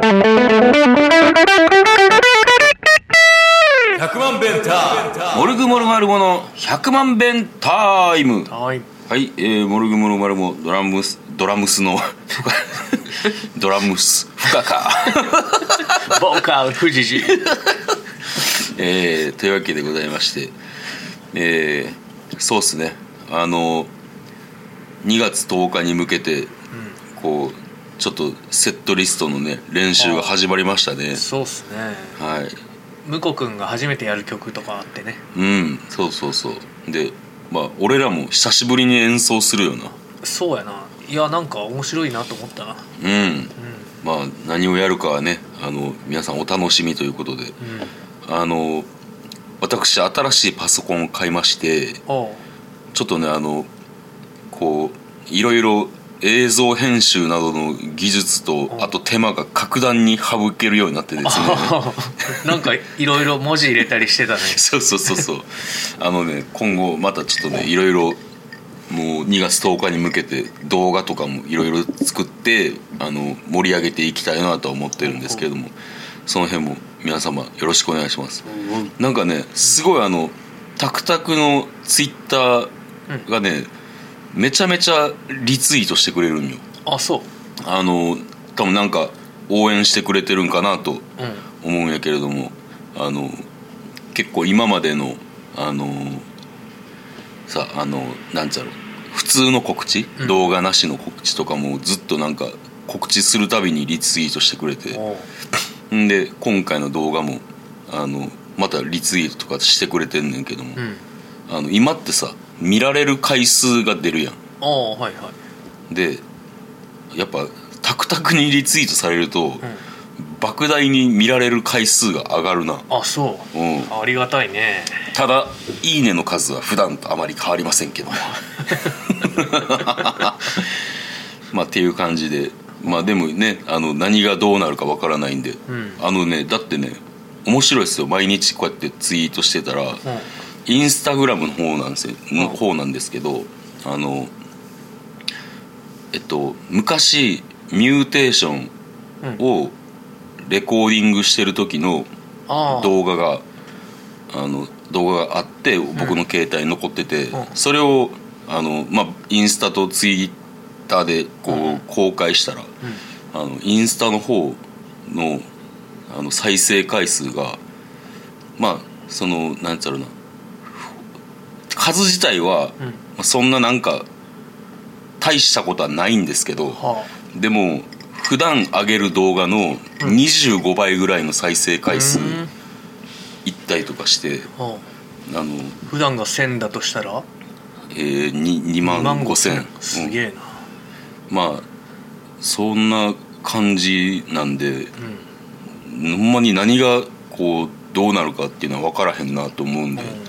100万弁タモルグモルマルモの100万弁タイム。はい。はい、えー、モルグモルマルモドラムスドラムスの ドラムス深か ボーカル富士寺えー、というわけでございましてえー、そうっすね。あの2月10日に向けて、こうちょっとセットリストのね練習が始まりましたね。そうっすね。はい。向こう君が初めてやる曲とかあってね。うんそうそうそう。でまあ俺らも久しぶりに演奏するよな。そうやな。いやなんか面白いなと思ったな。うん。まあ何をやるかはねあの皆さんお楽しみということで。うん、あの私新しいパソコンを買いましてちょっとねあのこういろいろ映像編集などの技術とん。あと手間が格段に省けるようになってですね。なんかいろいろ文字入れたりしてたね。そうそうそうそう。あのね今後またちょっとねいろいろもう2月10日に向けて動画とかもいろいろ作ってあの盛り上げていきたいなとは思ってるんですけれどもその辺も皆様よろしくお願いします。なんかねすごいあのタクタクのツイッターがね、めちゃめちゃリツイートしてくれるんよ。あそう。あの多分なんか応援してくれてるんかなとうん。思うんやけれどもあの結構今までのあのさあのなんちゃろ。う普通の告知、うん。動画なしの告知とかもずっとなんか告知するたびにリツイートしてくれて。んで今回の動画もあのまたリツイートとかしてくれてんねんけども、うん。あの今ってさ見られる回数が出るやん。おうはいはい。でやっぱタクタクにリツイートされると、うん。莫大に見られる回数が上がるな。あそう。うん。ありがたいね。ただ「いいね」の数は普段とあまり変わりませんけど まあっていう感じで。まあでもねあの何がどうなるかわからないんで、うん。あのねだってね面白いですよ。毎日こうやってツイートしてたら、うんインスタグラムの方なんですよのうん方なんですけどあのえっと昔ミューテーションをレコーディングしてる時の動画があの動画があって僕の携帯に残ってて、うん。それをあの、まあ、インスタとツイッターでこう、うん。公開したらあのインスタの方のあの再生回数がまあそのなんつうのな数自体は、そんななんか大したことはないんですけどはでも普段上げる動画の25倍ぐらいの再生あ回数うん。いったりとかしてはあ。の、あ普段が1000だとしたら？えー、に2万5千。すげえな。まあそんな感じなんでうん。ほんまに何がこうどうなるかっていうのは分からへんなと思うんで、うん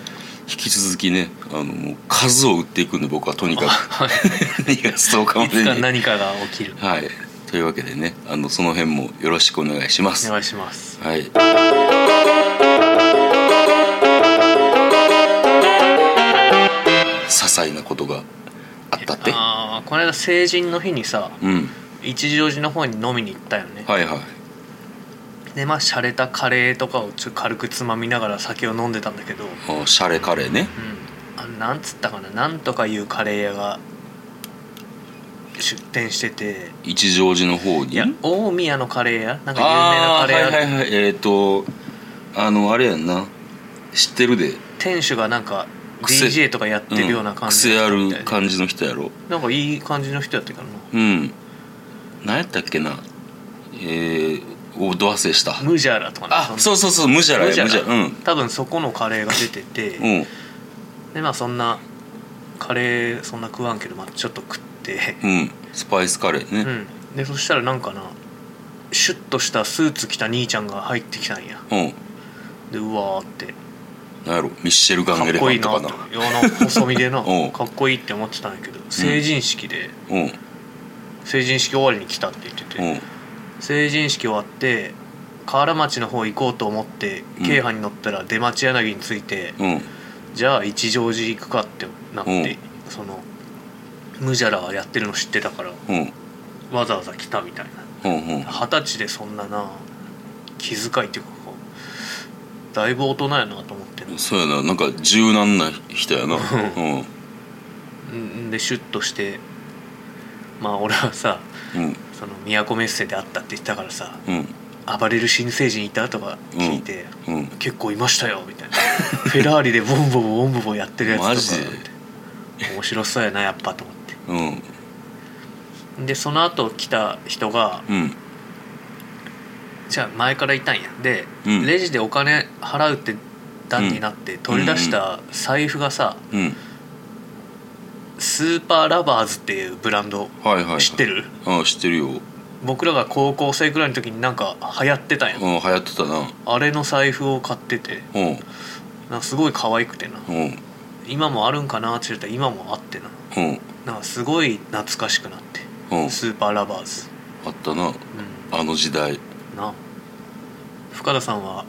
引き続きねあの数を打っていくんで僕はとにかく。はい。2月10日までに何かが起きる。はい。というわけでねあのその辺もよろしくお願いします。お願いします。はい。些細なことがあったって？ああこの間成人の日にさうん。一乗寺の方に飲みに行ったよね。はいはいでまあ洒落たカレーとかをちょっと軽くつまみながら酒を飲んでたんだけど。あシャレカレーね。うん。あなんつったかな。なんとかいうカレー屋が出店してて。一乗寺の方に？いや大宮のカレー屋？なんか有名なカレー屋、はいはいはい。えっ、とあのあれやんな。知ってるで。店主がなんか癖。DJ とかやってるような感じ癖ある感じの人やろ。なんかいい感じの人やったけどな。うん。何やったっけな。えー、おど忘れした？ムジャラとかね。あそうそうそうムジャラやムジャラ。多分そこのカレーが出てて、うん。でまあそんなカレーそんな食わんけど、まあ、ちょっと食って、うん。スパイスカレーね、うん、でそしたらなんかなシュッとしたスーツ着た兄ちゃんが入ってきたんや。うん。でうわーって。なんやろミッシェルガンエレフかっこいいァントかななと。いやな細身でな。うん。かっこいいって思ってたんやけど成人式で、うん。成人式終わりに来たって言ってて、うん成人式終わって河原町の方行こうと思ってうん。京阪に乗ったら出町柳に着いて、うん。じゃあ一乗寺行くかってなって、そのムジャラやってるの知ってたからうん。わざわざ来たみたいな。うんうん。二十歳でそんなな気遣いっていうかこうだいぶ大人やなと思ってるそうやな。なんか柔軟な人やな。うん。うんでシュッとしてまあ俺はさうんその都メッセで会ったって言ってたからさうん。暴れる新成人いたとか聞いて、うん。結構いましたよみたいな。フェラーリでボンボボボンボボやってるやつとか。面白そうやなやっぱと思っうん。てでその後来た人がうん。じゃあ前からいたんや。で、うん。レジでお金払うって段になって取り出した財布がさ、うんスーパーラバーズっていうブランドはいはいはい。知ってる？ああ知ってるよ。僕らが高校生くらいの時になんか流行ってたん。やうん流行ってたな。あれの財布を買ってて。うん。なんかすごい可愛くてな。うん。今もあるんかなって言ったら今もあってな。うん。なんかすごい懐かしくなって。うん。スーパーラバーズ。あったな。うん。あの時代。な。深田さんは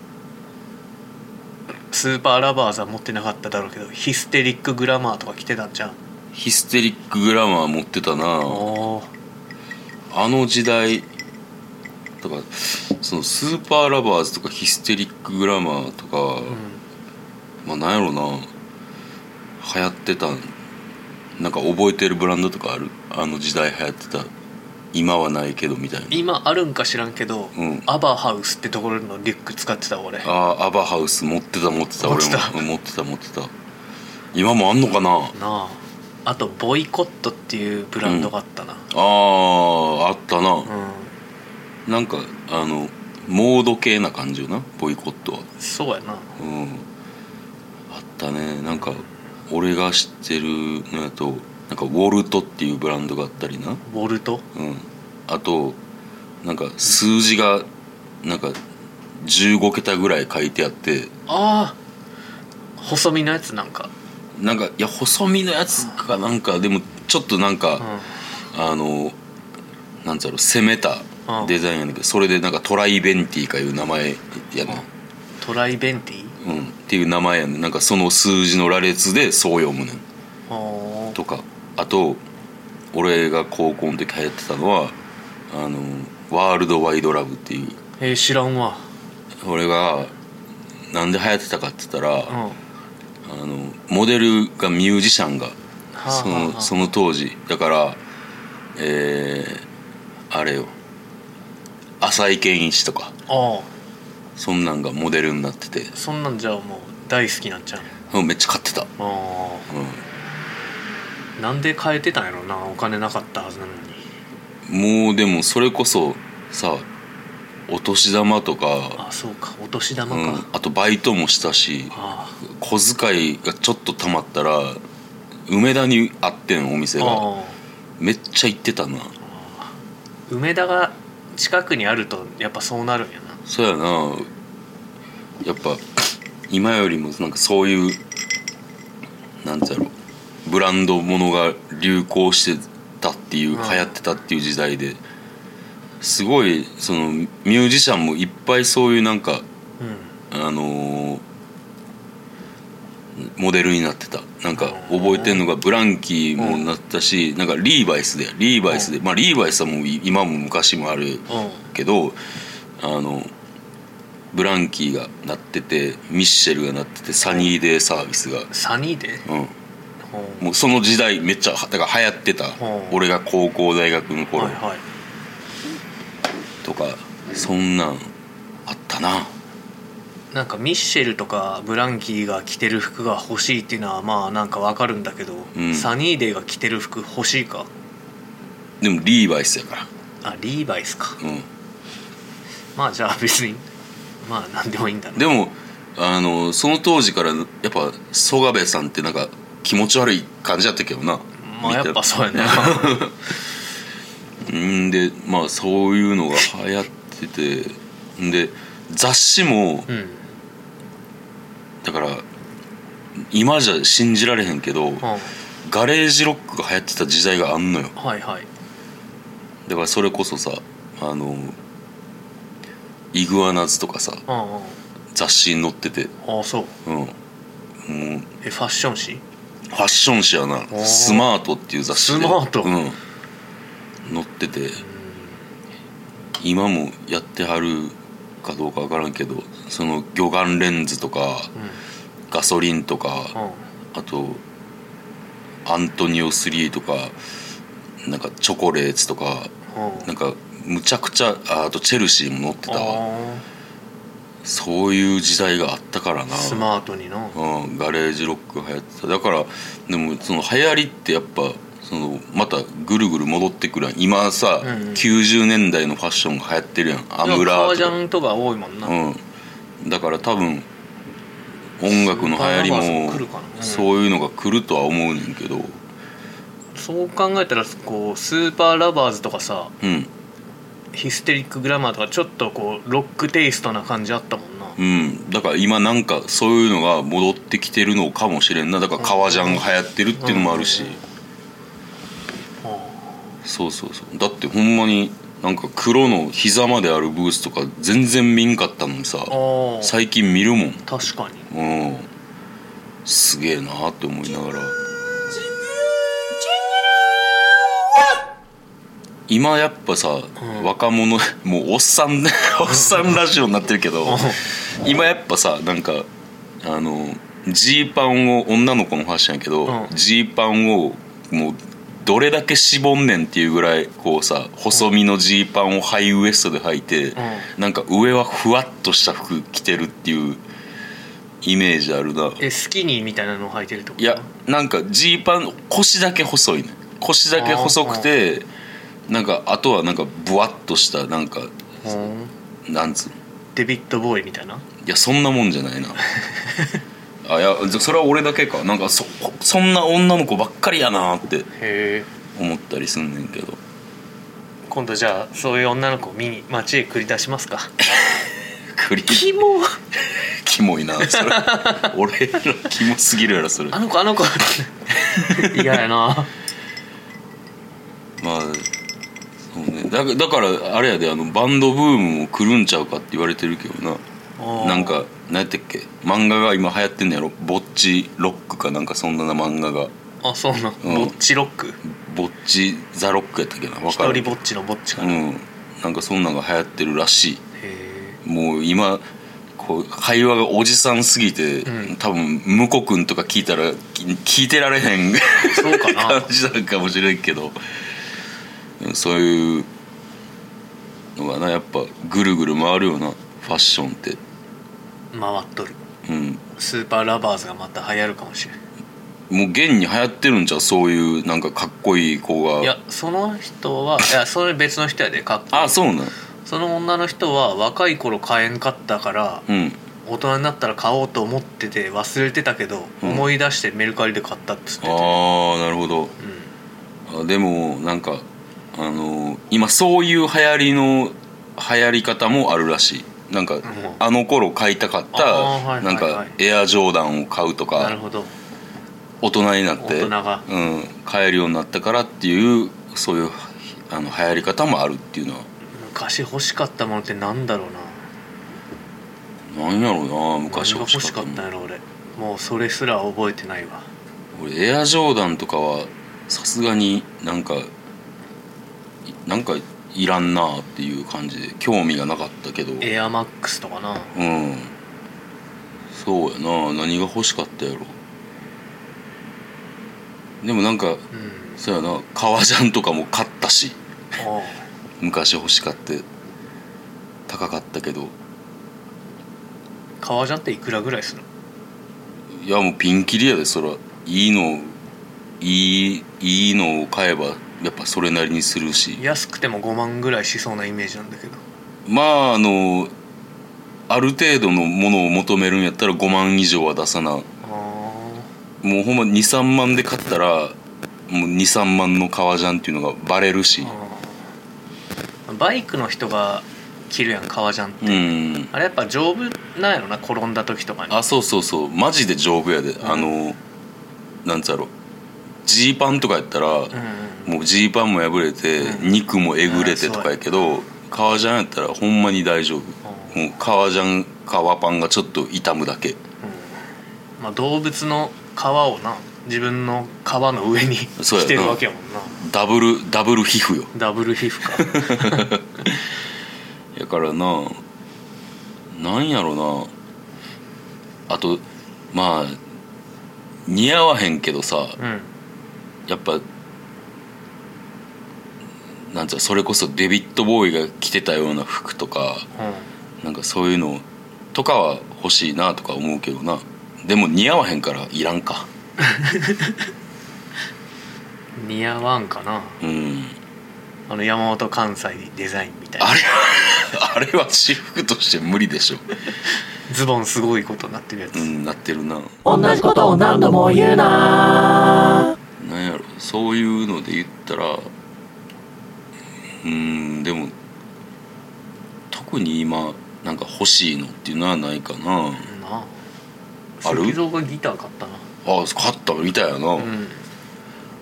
スーパーラバーズは持ってなかっただろうけどヒステリックグラマーとか着てたんじゃんヒステリックグラマー持ってたな。あの時代だからそのスーパーラバーズとかヒステリックグラマーとか、うん。まあなんやろな。流行ってたなんか覚えてるブランドとかある？あの時代流行ってた。今はないけどみたいな。今あるんか知らんけど、うん。アバハウスってところのリュック使ってた俺。ああアバハウス持ってた持ってた。俺持ってた。もうん持ってた持ってた。今もあんのかな？なああとボイコットっていうブランドがあったな。あああったな、うん、なんかあのモード系な感じよなボイコットは。そうやな。うん。あったね。なんか俺が知ってるのやとなんかウォルトっていうブランドがあったりな。ボルト？うん。あとなんか数字がなんか15桁ぐらい書いてあって。ああ細身のやつなんかなんかいや細身のやつかなんかでもちょっとなんか、うん。あのなんつうの攻めたうん。デザインやねんけどそれでなんかトライベンティかいう名前やねん。トライベンティうん、っていう名前やねん。なんかその数字の羅列でそう読むねん。あとか。あと俺が高校の時流行ってたのはあのワールドワイドラブっていう。えー、知らんわ。俺がなんで流行ってたかって言ったら、うんあのモデルがミュージシャンがはそのその当時。だからえー、あれよ。浅井健一とか。ああ。そんなんがモデルになってて。そんなんじゃあもう大好きなんちゃううんめっちゃ買ってた、ああ。うなんで変えてたんやろな？お金なかったはずなのに。ん、もうでもそれこそさお年玉とか、あそうか。お年玉か、うん、あとバイトもしたしあ小遣いがちょっとたまったら梅田にあってんお店が。めっちゃ行ってたな。あ梅田が近くにあるとやっぱそうなるんやな。そうやな。やっぱ今よりもなんかそういうなんつうやろ。ブランドものが流行してたっていう、うん。流行ってたっていう時代ですごいそのミュージシャンもいっぱいそういうなんかうん。あのーモデルになってた。なんか覚えてんのがブランキーもなったし、なんかリーバイスでリーバイスで、まあリーバイスはもう今も昔もあるうん。けどあのブランキーがなっててミッシェルがなっててサニーデーサービスが、サニーでうん、ほもうその時代めっちゃだから流行ってた。う。ん俺が高校大学のう頃。はいはいとかそんなんあったな。なんかミッシェルとかブランキーが着てる服が欲しいっていうのはまあなんかわかるんだけど、うん。サニーデーが着てる服欲しいか？でもリーバイスやかあリーバイスか。らうん。まあじゃあ別にまあ何でもいいんだねでもあのその当時からやっぱ曽我部さんってなんか気持ち悪い感じやったけどな。まあやっぱそうやね。うんでまあそういうのが流行っててんで雑誌もうん。だから今じゃ信じられへんけどうん。ガレージロックが流行ってた時代があんのよ。はいはい。だからそれこそさあのイグアナズとかさうんうん。雑誌に載ってて。ああそう。うん。もう。えファッション誌？ファッション誌やな。ー。スマートっていう雑誌で。スマート。うん載ってて今もやってはるかどうか分からんけどその魚眼レンズとかガソリンとかうん。あとアントニオ3とかなんかチョコレーツとかうん。なんかむちゃくちゃああとチェルシーも乗ってた。わあそういう時代があったからな。ースマートにな。うん、ガレージロック流行ってた。だからでもその流行りってやっぱそのまたぐるぐる戻ってくるやん。今さ、うんうん。90年代のファッションが流行ってるやん。アムラ革ジーとか。ャンとか多いもんな、うん、だから多分音楽の流行りスーパーラバーズもも来るかなうんそういうのが来るとは思うねんけど。そう考えたらこうスーパーラバーズとかさうん。ヒステリックグラマーとかちょっとこうロックテイストな感じあったもんな。うん。だから今なんかそういうのが戻ってきてるのかもしれんな。だから革ジャンが流行ってるっていうのもあるし、うんそうそうそう。だってほんまになんか黒の膝まであるブースとか全然見んかったのにさ最近見るもん。確かに。うん。すげえなって思いながら。今やっぱさ、ん。若者もうおっさん おっさんラジオになってるけど今やっぱさなんかあのジーパンを女の子のファッションやけどうん。ジー、パンをもうどれだけ絞んねんっていうぐらいこうさ細身のジーパンをハイウエストで履いて、なんか上はふわっとした服着てるっていうイメージあるな。えスキニーみたいなのを履いてるってこと？いやなんかジーパン腰だけ細いね腰だけ細くてなんかあとはなんかブワッとしたなんかうん。なんつうの？デビッド・ボーイみたいな？いやそんなもんじゃないな あいやじゃそれは俺だけか。なんかそそんな女の子ばっかりやなって思ったりすんねんけど。今度じゃあそういう女の子を見に街へ繰り出しますか？クリキモ。キモいなそれ。俺らキモすぎるやろそれ。あの子あの子。嫌やな。まあそうね。だだからあれやであのバンドブームも来るんちゃうかって言われてるけどな。なんか何やったっけ？漫画が今流行ってんのやろ？ぼっちロックかなんかそんな漫画が。あそうなん、うん。ぼっちロック？ぼっちザロックやったっけな？分一かる？人ぼっちのぼっちかな、ん。なんかそんなんが流行ってるらしえいもう今こう会話がおじさんすぎて、うん。多分向こう君とか聞いたらき聞いてられへんそうかな。感じなんかもしれんけど。そういうのがなやっぱぐるぐる回るよなファッションって回っとる。うん。スーパーラバーズがまた流行るかもしれないもう現に流行ってるんちゃう？そういうなんかかっこいい子が。いやその人はいやそれ別の人やでかっこいい。あそうなん？その女の人は若い頃買えんかったからうん。大人になったら買おうと思ってて忘れてたけど、うん。思い出してメルカリで買ったっつってて、ああなるほど。うあでもなんかあの今そういう流行りの流行り方もあるらしいなんか、あの頃買いたかったなんかエアジョーダンを買うとか大人になってうん、買えるようになったからっていうそういうあの流行り方もあるっていうのは。昔欲しかったものってなんだろうな。なんやろうな昔欲しかったんやろ俺。もうそれすら覚えてないわ。俺エアジョーダンとかはさすがになんかいなんかいらんなっていう感じで興味がなかったけど。エアマックスとかな。うん。そうやな。何が欲しかったやろ。でもなんかうん。そうやな。革ジャンとかも買ったし。あ 昔欲しかって高かったけど。あ革ジャンっていくらぐらいするいやもうピンキリやでそら。いいのいいいいのを買えばやっぱそれなりにするし。安くても5万ぐらいしそうなイメージなんだけど。まああのある程度のものを求めるんやったら5万以上は出さな。もあうほんま23万で買ったらもう23万の革ジャンっていうのがバレるし。バイクの人が着るやん革ジャンって、うん。あれやっぱ丈夫なんやろな転んだ時とかに。あそうそうそう。マジで丈夫やで、あのなんつうやろ。ジーパンとかやったら、うんうんもうジーパンも破れて、うん。肉もえぐれてとかやけど革ジャンやったらほんまに大丈夫、もう革ジャン革パンがちょっと傷むだけ。まあ、動物の皮をな自分の皮の上に そうやな。着てるわけやもんな。ダブルダブル皮膚よ。ダブル皮膚か。からななんやろな。あとまあ似合わへんけどさうん。やっぱなんつうのそれこそデビッド・ボーイが着てたような服とかなんかそういうのとかは欲しいなとか思うけどな。でも似合わへんからいらんか。う ん似合わんかな。うん。あの山本関西デザインみたいな。あれは あれは私服として無理でしょ。ズボンすごいことになってるやつ、うんなってるな。同じことを何度も言うな。なんやろそういうので言ったらうんでも特に今なんか欲しいのっていうのはないかな。なあある？石像がギター買ったな。あ買ったみたいやな、うん。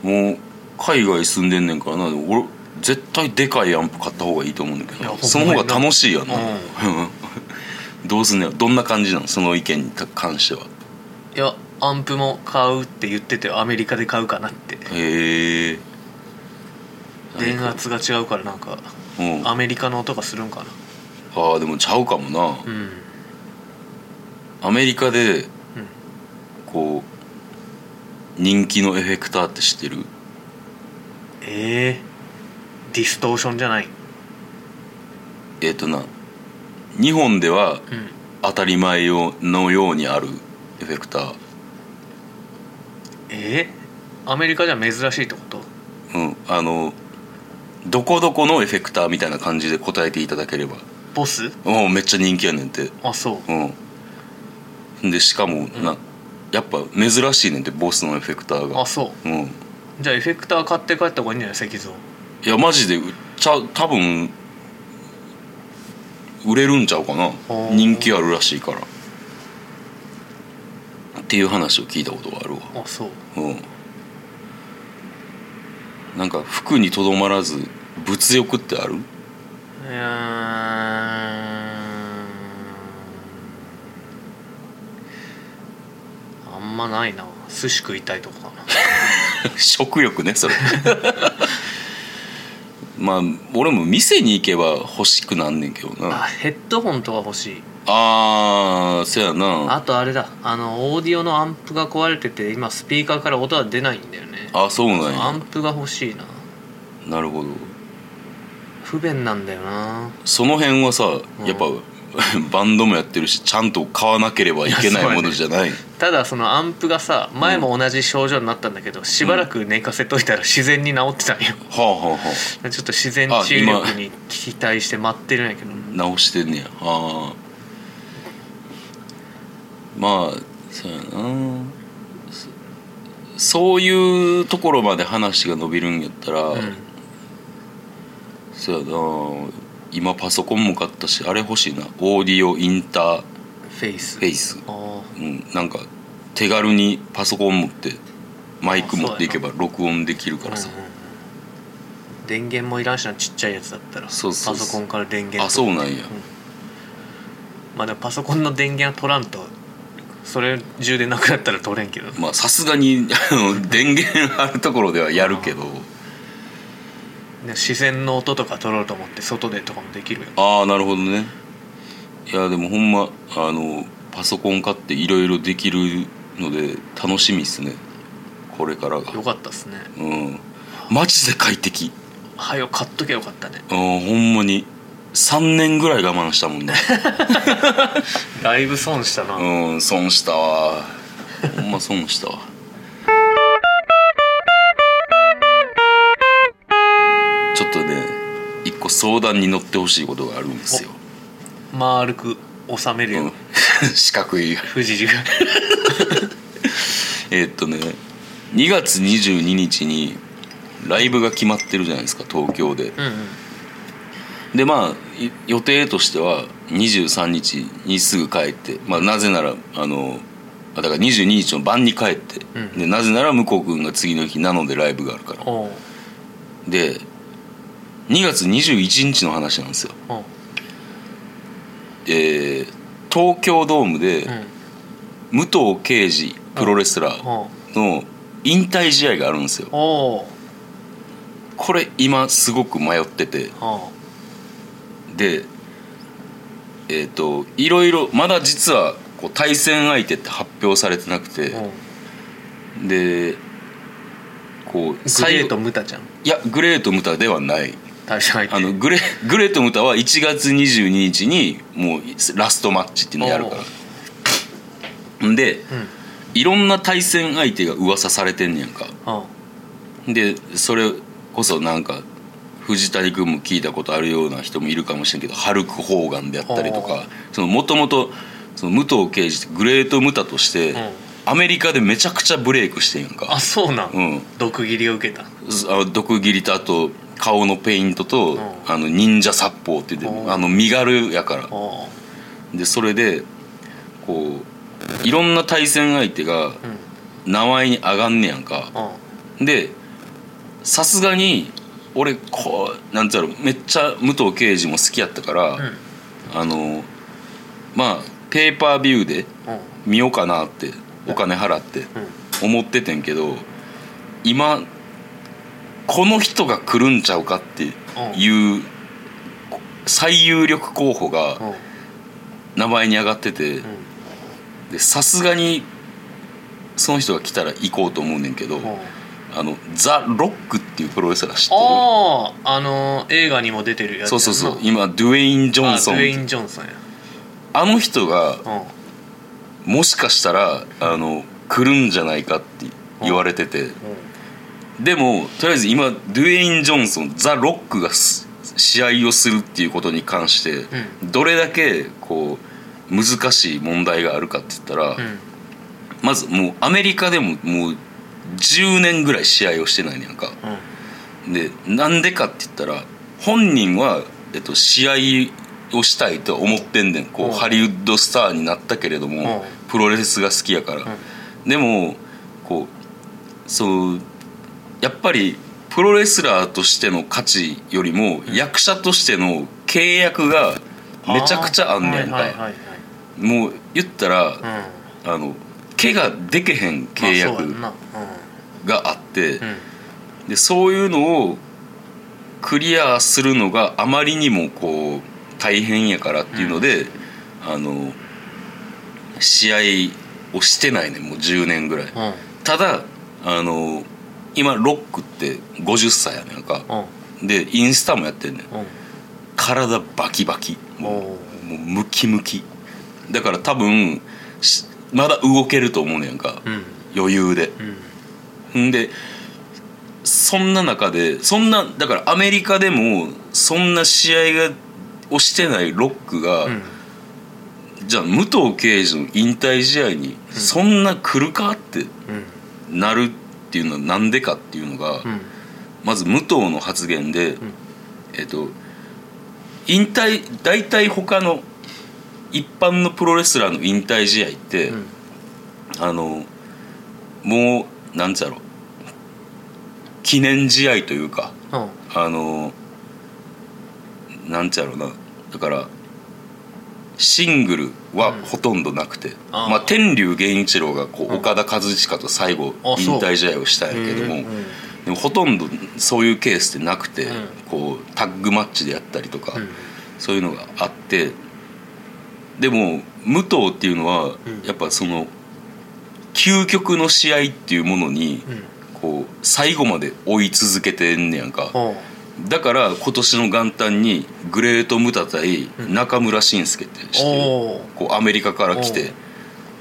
もう海外住んでんねんからな。俺絶対でかいアンプ買った方がいいと思うんだけどその方が楽しいやな、う どうすんねやどんな感じなのその意見に関しては。いやアンプも買うって言っててアメリカで買うかなって。へえ電圧が違うからなんかうん。アメリカの音がするんかな。ああでもちゃうかもな。うん。アメリカでこう人気のエフェクターって知ってる？ええディストーションじゃない？えっ、とな日本ではうん。当たり前よのようにあるエフェクター。えー、アメリカじゃ珍しいってこと？うんあのどこどこのエフェクターみたいな感じで答えていただければ。ボス？うんめっちゃ人気やねんて。あそう。うん。でしかもな、やっぱ珍しいねんてボスのエフェクターが。あそう。うん。じゃあエフェクター買って帰った方がいいんじゃない石像いやマジでうちゃ多分売れるんちゃうかな。ー。人気あるらしいから。っていう話を聞いたことがあるわ。あそう。うんなんか服にとどまらず物欲ってある？いやーあんまないな。寿司食いたいとか。食欲ねそれ。まあ俺も店に行けば欲しくなんねんけどあなヘッドホンとか欲しいあーそやな。あとあれだ。あのオーディオのアンプが壊れてて今スピーカーから音は出ないんだよね。あそうなんや。アンプが欲しいな。なるほど。不便なんだよな。その辺はさうん。やっぱ、バンドもやってるしちゃんと買わなければいけないものじゃない。ただそのアンプがさ前も同じ症状になったんだけど、しばらく寝かせといたら自然に治ってたんよ。はあはあはちょっと自然治癒力に期待して待ってるんやけど。あ直してんねや。ああまあそうやな。そそういうところまで話が伸びるんやったら、うん。そうやな。今パソコンも買ったしあれ欲しいな。オーディオインターフェイス。フェイス。うん。なんか手軽にパソコン持ってマイク持っていけば録音できるからさ。うんうんうん。電源もいらんしなちっちゃいやつだったら。そうそうパソコンから電源あそうなんや。まあでもパソコンの電源は取らんとそれ充電なくなったら取れんけどまあさすがにあの電源あるところではやるけど。ね自然の音とか取ろうと思って外でとかもできるよああなるほどね。いやでもほんまあのパソコン買っていろいろできるので楽しみっすね。これからが。よかったっすね。うん。マジで快適。はよ買っときゃよかったね。うんほんまに3年ぐらい我慢したもんね。だいぶ損したな、うん損したわ。ほんま損したわ。ちょっとね一個相談に乗ってほしいことがあるんですよ、丸く収めるよ、うん、四角い。富士寺が。えーっとね2月22日にライブが決まってるじゃないですか東京で。うんうん。でまあい予定としては23日にすぐ帰って、まあ、なぜならあのあだから22日の晩に帰って、うん。でなぜなら向こう君が次の日なのでライブがあるから。で2月21日の話なんですよ。えー東京ドームでうん。武藤敬司プロレスラーの引退試合があるんですよ。これ今すごく迷っててでえっ、といろいろまだ実はこう対戦相手って発表されてなくて、うん。でこうグレ最ート後ムタちゃん。いやグレートムタではない。対戦相手。あのグレグレートムタは1月22日にもうラストマッチっていうのやるから。ん。でうん。いろんな対戦相手が噂されてんねやんか。うん。でそれこそなんか藤谷君も聞いたことあるような人もいるかもしれんけどハルク・ホーガンであったりとほかもともと武藤敬司ってグレート・ムタとして、うん。アメリカでめちゃくちゃブレイクしてんやんか。あそうなん、うん。毒斬りを受けた。あ毒斬りとあと顔のペイントと、うん。あの忍者殺法って言ってうんあの身軽やから。おでそれでこういろんな対戦相手がうん。名前に上がんねやんか。うん。でさすがに俺こうなんつうやろめっちゃ武藤敬司も好きやったから、うん。あのまあペーパービューでうん。見ようかなってお金払ってうん。思っててんけど今この人が来るんちゃうかっていう最有力候補がうん。名前に上がっててさすがにその人が来たら行こうと思うねんけどうんあのザ・ロックっていうプロレスラー知ってる？あああの映画にも出てるやつそうそうそう。今ドゥエイン・ジョンソンあドゥエイン・ジョンソンや。あの人がうん。もしかしたらあの来るんじゃないかって言われてて。でもとりあえず今ドゥエイン・ジョンソンザ・ロックがす試合をするっていうことに関してどれだけこう難しい問題があるかって言ったら、うんうん。まずもうアメリカでももう10年ぐらい試合をしてないねやんか。でなんでかって言ったら本人は、えっと、試合をしたいと思ってんねん。こうん。うハリウッドスターになったけれどもうん。プロレスが好きやから。でもこうそうやっぱりプロレスラーとしての価値よりも役者としての契約がめちゃくちゃあんねんか。もう言ったらうん。あの怪我でけへん契約があってでそういうのをクリアするのがあまりにもこう大変やからっていうので、あの試合をしてないねんもう10年ぐらい。うん。ただあの今ロックって50歳やねんかうん。でインスタもやってんねん。うん。体バキバキ。もおうもうムキムキ。だから多分しまだ動けると思うねんか。うん。余裕で。うん。んでそんな中でそんなだからアメリカでもそんな試合がをしてないロックが、うん。じゃあ武藤敬司の引退試合にそんな来るかってうん。なるっていうのはなんでかっていうのが、うん。まず武藤の発言で、ん。えっと引退大体他の一般のプロレスラーの引退試合って、うん。あのもうなんつうやろ。記念試合というかうん。あのなんつうやろな。だからシングルはほとんどなくて、あー。まあ、天竜源一郎がこう、うん。岡田和親と最後引退試合をしたんやけども、うんでもほとんどそういうケースってなくて、うんこうタッグマッチでやったりとか、うん。そういうのがあってでも武藤っていうのは、うん。やっぱその究極の試合っていうものに、うん。こう最後まで追い続けてんねやんか。だから今年の元旦にグレート・ムタ対中村慎介って知ってこうアメリカから来て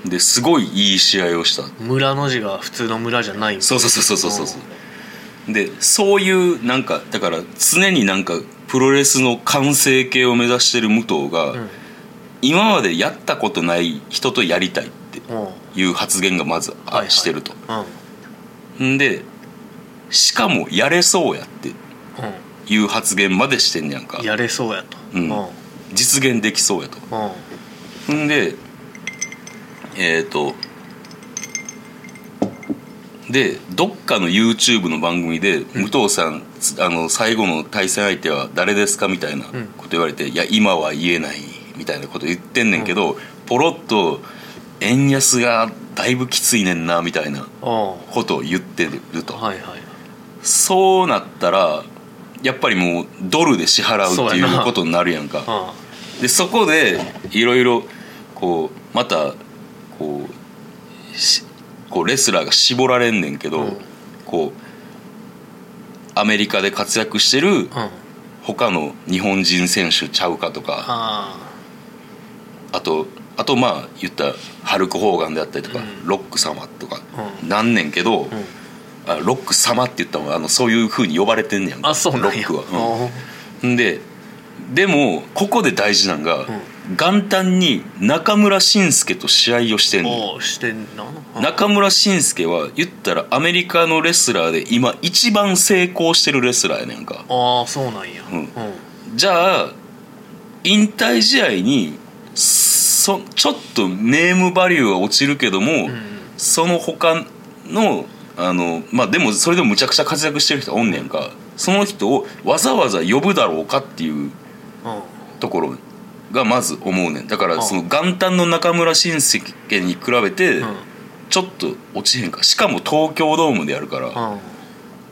ですごいいい試合をした。村の字が普通の村じゃないそうそうそうそうそうそう。でそういうなんかだから常になんかプロレスの完成形を目指してる武藤が、うん今までやったことない人とやりたいっていう発言がまずあはいはい。してると、うん。んでしかもやれそうやっていう発言までしてんねやんか。うんやれそうやと。うん。うん。実現できそうやと。うん。んでえっ、とでどっかの YouTube の番組で「武藤さんつあの最後の対戦相手は誰ですか?」みたいなこと言われて「いや今は言えない」みたいなこと言ってんねんけど、ポロッと「円安がだいぶきついねんな」みたいなことを言ってると、はいはい。そうなったらやっぱりもうドルで支払うっていそうことになるやんか。あでそこでいろいろこうまたこうしこうレスラーが絞られんねんけど、うん。こうアメリカで活躍してるうん。他の日本人選手ちゃうかとかああとあとまあ言ったらハルク・ホーガンであったりとか、うん。ロック様とかうなんねんけど、あロック様って言ったのはあのそういうふうに呼ばれてんねやんかあそうロックは。うん。うんででもここで大事なんが、元旦に中村慎介と試合をしてんの。中村慎介は言ったらアメリカのレスラーで今一番成功してるレスラーやねんか。ああそうなんや。うん。じゃあ引退試合にそちょっとネームバリューは落ちるけども、うんその他のあのまあでもそれでもむちゃくちゃ活躍してる人おんねんか。その人をわざわざ呼ぶだろうかっていううんところがまず思うねん。だかあらその元旦の中村慎介に比べてうん。ちょっと落ちへんか。しかも東京ドームでやるからうん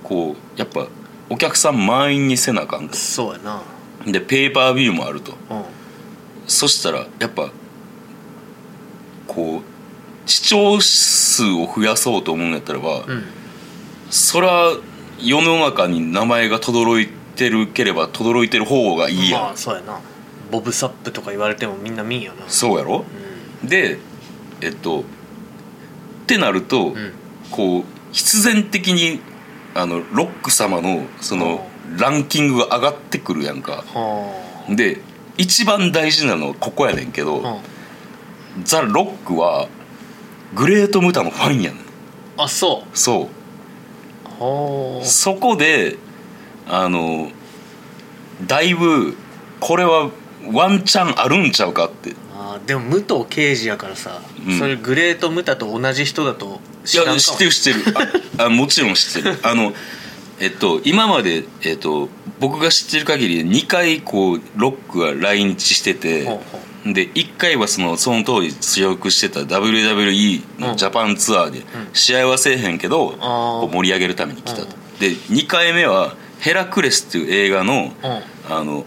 こうやっぱお客さん満員にせなあかんと。そうやな。でペーパービューもあると。うんそしたらやっぱこう視聴数を増やそうと思うんやったらば、うん。そら世の中に名前が轟いてるければ轟いてる方がいいやん、まあそうやな。ボブサップとか言われてもみんな見んよな。そうやろ？うでえっとってなると、んうん。こう必然的にあのロック様のそのランキングが上がってくるやんか。はで一番大事なのはここやねんけど、あうん。ザ・ロックはグレート・ムタのファンやねん。あそそう。はう。そこであのだいぶこれはワンチャンあるんちゃうかって。いあーでも武藤刑事やからさ、うん。それグレート・ムタと同じ人だと知らんかも。や知ってる知ってる。ああもちろん知ってる。あのえっと今まで、えっと、僕が知ってる限りで2回こうロックが来日してて、で1回はそのその当時強くしてた WWE のジャパンツアーで試合はせえへんけど、盛り上げるために来たと、うん。で2回目は「ヘラクレス」っていう映画のうん。あの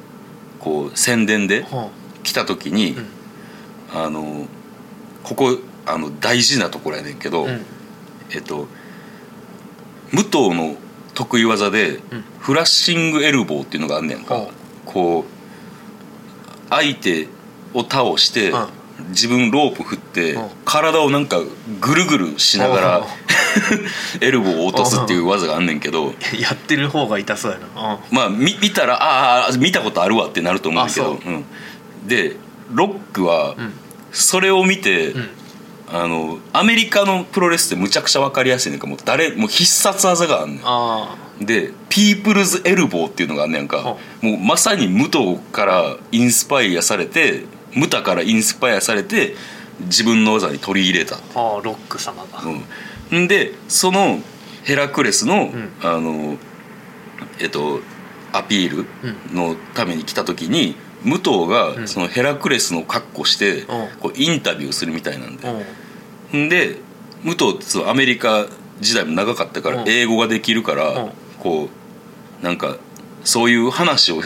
こう宣伝でほ来た時に、ん。あのここあの大事なところやねんけど、えっと武藤の得意技で、ん。フラッシングエルボーっていうのがあんねんか、こう相手を倒して、うん。自分ロープ振って、うん。体をなんかぐるぐるしながら、う。ん エルボーを落とすっていう技があんねんけど、やってる方が痛そうやな。まあ見見たらああ見たことあるわってなると思うけど、う。うん、でロックはうん。それを見て、うんあのアメリカのプロレスってむちゃくちゃ分かりやすいねんか。もう誰もう必殺技があんねん。あでピープルズエルボーっていうのがあんねんか。ほもうまさに武藤からインスパイアされてムタからインスパイアされて自分の技に取り入れた、あはあロック様が、うん、んでそのヘラクレスの、ん。あのえっとアピールのために来た時に武藤がそのヘラクレスの格好してん。こうインタビューするみたいなんで。で武藤ってそのアメリカ時代も長かったからうん。英語ができるから、うん。こうなんかそういう話を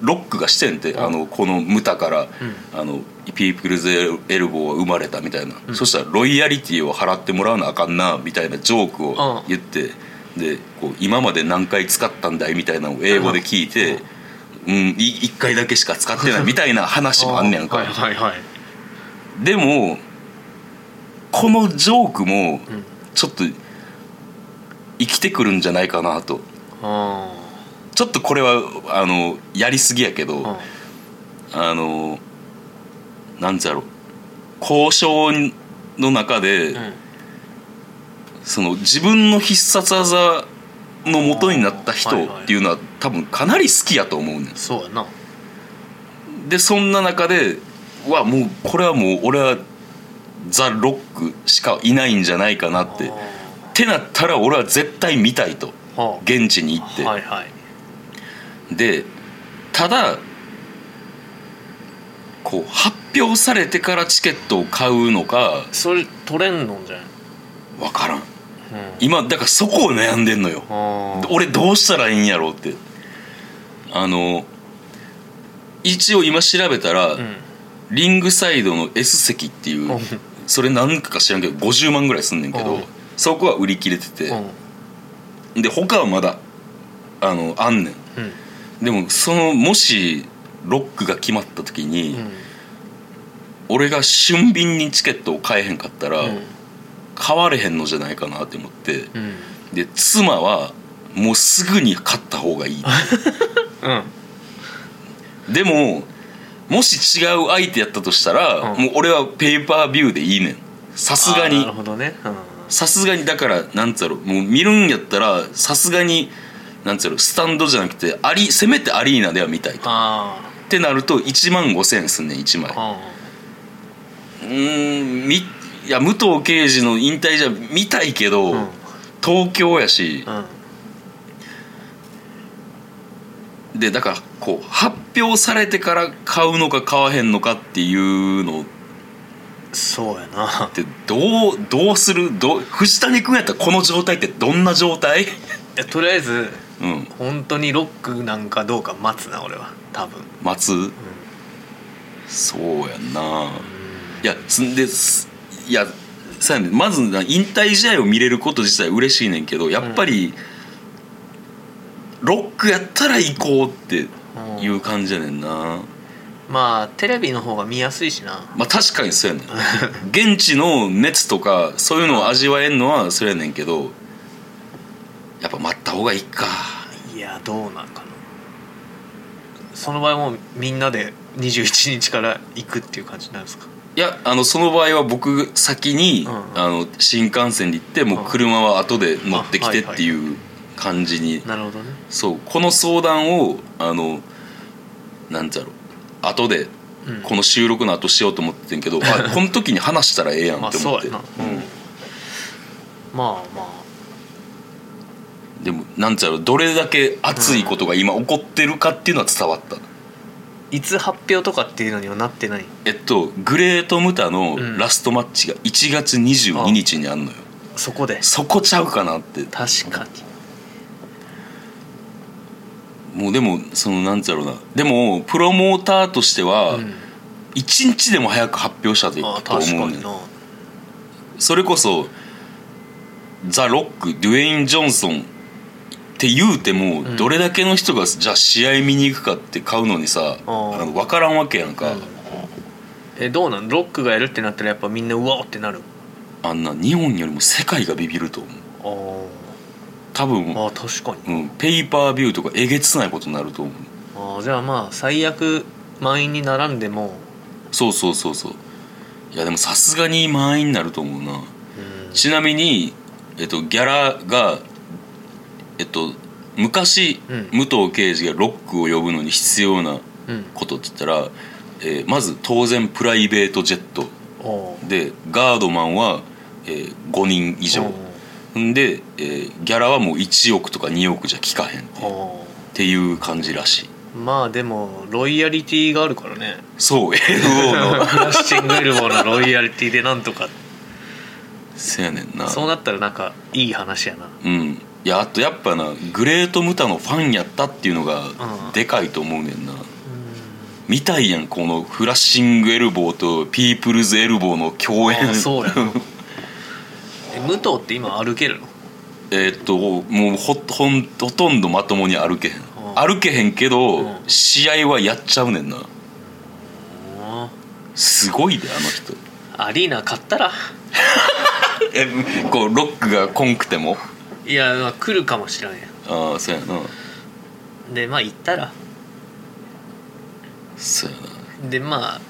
ロックがしてんて、ん。あのこのムタから、あのピープルズエルボーは生まれたみたいな、そしたらロイヤリティを払ってもらわなあかんなみたいなジョークを言って、でこう今まで何回使ったんだいみたいなのを英語で聞いて。うん、い1回だけしか使ってないみたいな話もあんねやんか、はいはいはい。でもこのジョークもちょっと生きてくるんじゃないかなと。あちょっとこれはあのやりすぎやけど、ああのなんつうやろ。交渉の中で、うん。その自分の必殺技の元になった人っていうのは多分かなり好きやと思うねん。そうやな。でそんな中でうわもうこれはもう俺はザ・ロックしかいないんじゃないかなって。ってなったら俺は絶対見たいと。は現地に行って、あはいはい。でただこう発表されてからチケットを買うのかそれ取れんのんじゃない？分からん今だからそこを悩んでんのよ。俺どうしたらいいんやろうって。あの一応今調べたら、うん。リングサイドの S 席っていう、うん。それ何かか知らんけど50万ぐらいすんねんけど、うん。そこは売り切れてて、うん。で他はまだあのあんねん。うん。でもそのもしロックが決まった時に、うん。俺が俊敏にチケットを買えへんかったら、うん買われへんのじゃないかなって思って。うん。で妻はもうすぐに買った方がいい。うん。でももし違う相手やったとしたら、うん。もう俺はペーパービューでいいねん。さすがに。あーなるほどね。うん。さすがにだからなんつうやろもう見るんやったらさすがになんつうやろスタンドじゃなくてアリせめてアリーナでは見たいと。あってなると1万5,000円すんねん1枚。うーんみいや武藤敬司の引退じゃ見たいけど、ーうん。東京やし。うん。でだからこう発表されてから買うのか買わへんのかっていうの。っそうやな。てどうどうする？どう藤谷君やったらこの状態ってどんな状態？いやとりあえずうん。本当にロックなんかどうか待つな俺は。多分。待つ、そうやんな。いやすんですいやそうやねん。まずな引退試合を見れること自体嬉しいねんけどやっぱり、ロックやったら行こうっていう感じやねんな、まあテレビの方が見やすいしな。まあ確かにそうやねん。現地の熱とかそういうのを味わえんのはそうやねんけどやっぱ待った方がいいか。いやどうなんかな。その場合もうみんなで21日から行くっていう感じなんですか？いやあのその場合は僕先に、うん。あの新幹線で行ってもう車は後で乗ってきてっていう感じに、なるほどね。そう。この相談をあのなんてやろ。う後でうん。この収録の後しようと思っててんけど、あ この時に話したらええやんまあって思って、そうやな。うん。まあまあ。でもなんてやろ。うどれだけ熱いことが今起こってるかっていうのは伝わった、いつ発表とかっていうのにはなってない？えっとグレート・ムタのうん。ラストマッチが1月22日にあんのよ、そこで？そこちゃうかなって。確かに。もうでもそのなんつうやろうな。でもプロモーターとしてはうん。一日でも早く発表したと思うねん。それこそザ・ロックデュエイン・ジョンソンって言うてもんどれだけの人がじゃあ試合見に行くかって買うのにさあの分からんわけやんか、うん。えどうなん？ロックがやるってなったらやっぱみんなうわーってなる？あんな日本よりも世界がビビると思う。あ多分、ああ確かに。うん、ペーパービューとかえげつないことになると思う。ああじゃあまあ最悪満員に並んでも。そうそうそうそう。いやでもさすがに満員になると思うな。うん。ちなみに、えっと、ギャラがえっと昔、うん。武藤敬司がロックを呼ぶのに必要なうん。ことって言ったら、えーまず当然プライベートジェットでガードマンは、えー5人以上。で、えーギャラはもう1億とか2億じゃ効かへんっていう。感じらしい。ーまあでもロイヤリティがあるからね。そう LO の。フ ラッシングエルボーのロイヤリティでなんとか。せやねんな。そうなったらなんかいい話やな。うんいやあとやっぱなグレート・ムタのファンやったっていうのがうん。でかいと思うねんな、見たいやんこのフラッシングエルボーとピープルズエルボーの共演。あそうやな。え武藤って今歩けるの？えーっともうほほんほとんどまともに歩けへん。歩けへんけど、うん。試合はやっちゃうねんな。あすごいであの人。アリーナ買ったら？えこうロックがこんくてもいやまあ来るかもしれんやああそうやな。でまあ行ったら。そうやな。でまあ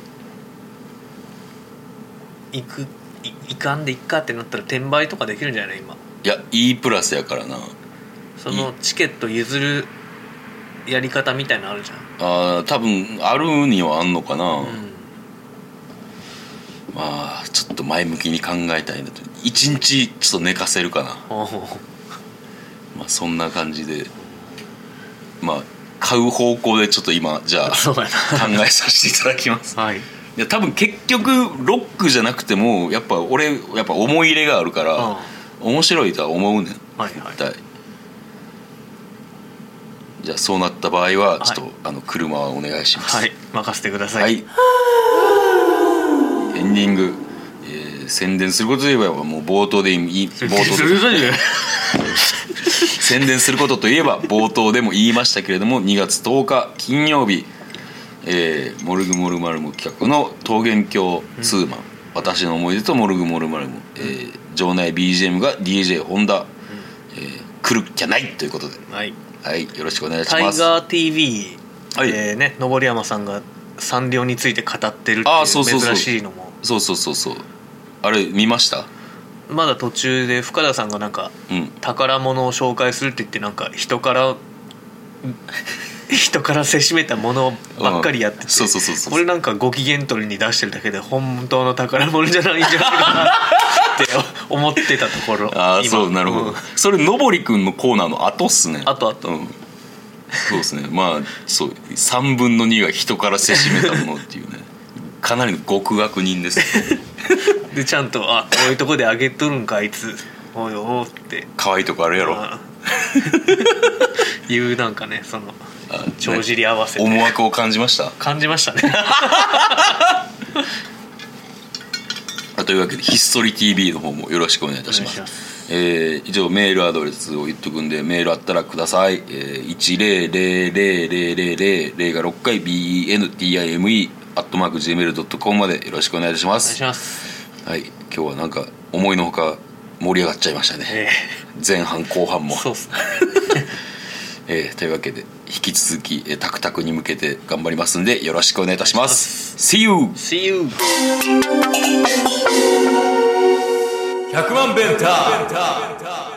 行くい行かんでいっかってなったら転売とかできるんじゃない今。いや E プラスやからな。そのチケット譲るやり方みたいなのあるじゃん。あー多分あるにはあんのかな、うん。まあちょっと前向きに考えたいなと。一日ちょっと寝かせるかなまあそんな感じでまあ買う方向でちょっと今じゃあ考えさせていただきます。はい。いや多分結局ロックじゃなくてもやっぱ俺やっぱ思い入れがあるからあ面白いとは思うねん。はいはい。絶対。じゃあそうなった場合はちょっと、あの車はお願いします。はい。任せてください、はい。エンディング、えー宣伝することといえばもう冒頭でいい冒頭それ ぞれ 宣伝することといえば冒頭でも言いましたけれども2月10日金曜日、えーモルグモルマルモ企画の「桃源郷ツーマン、私の思い出とモルグモルマルモ」えー場内 BGM が DJ 本田、えー来るっきゃないということで。はい。はいよろしくお願いしタイますガー TV はい。えーね登山さんがサンリオについて語ってるっていそうそうそう。珍しいのも。そうそうそうそう。あれ見ました？まだ途中で深田さんがなんかうん。宝物を紹介するって言ってなんか人から人からせしめたものばっかりやってて、うん。そうそうそうそう。これなんかご機嫌取りに出してるだけで本当の宝物じゃないんじゃないかなって思ってたところああ今。そうなるほど、うん。それのぼりくんのコーナーの後っすね。後後うん。そうですね。まあそう3分の2が人からせしめたものっていうね。かなりの極悪人です でちゃんと「あこういうとこであげとるんかあいつ。おいおう」って。可愛いとこあるやろ。あ いうなんかねそのあ帳尻合わせて。思惑を感じました？感じましたね。あというわけでひっそり TV の方もよろしくお願いいたします。お願いします。えー以上メールアドレスを言っとくんでメールあったらください、えー、1000000が6回 BENTIME アットマーク Gmail.com まで よろしくお願いいたします。お願いします。はい。今日はなんか思いのほか盛り上がっちゃいましたね。え前半後半も。えそうっすね。えーというわけで引き続き、えータクタクに向けて頑張りますんでよろしくお願いいたします。See you! See you! 100万ベンター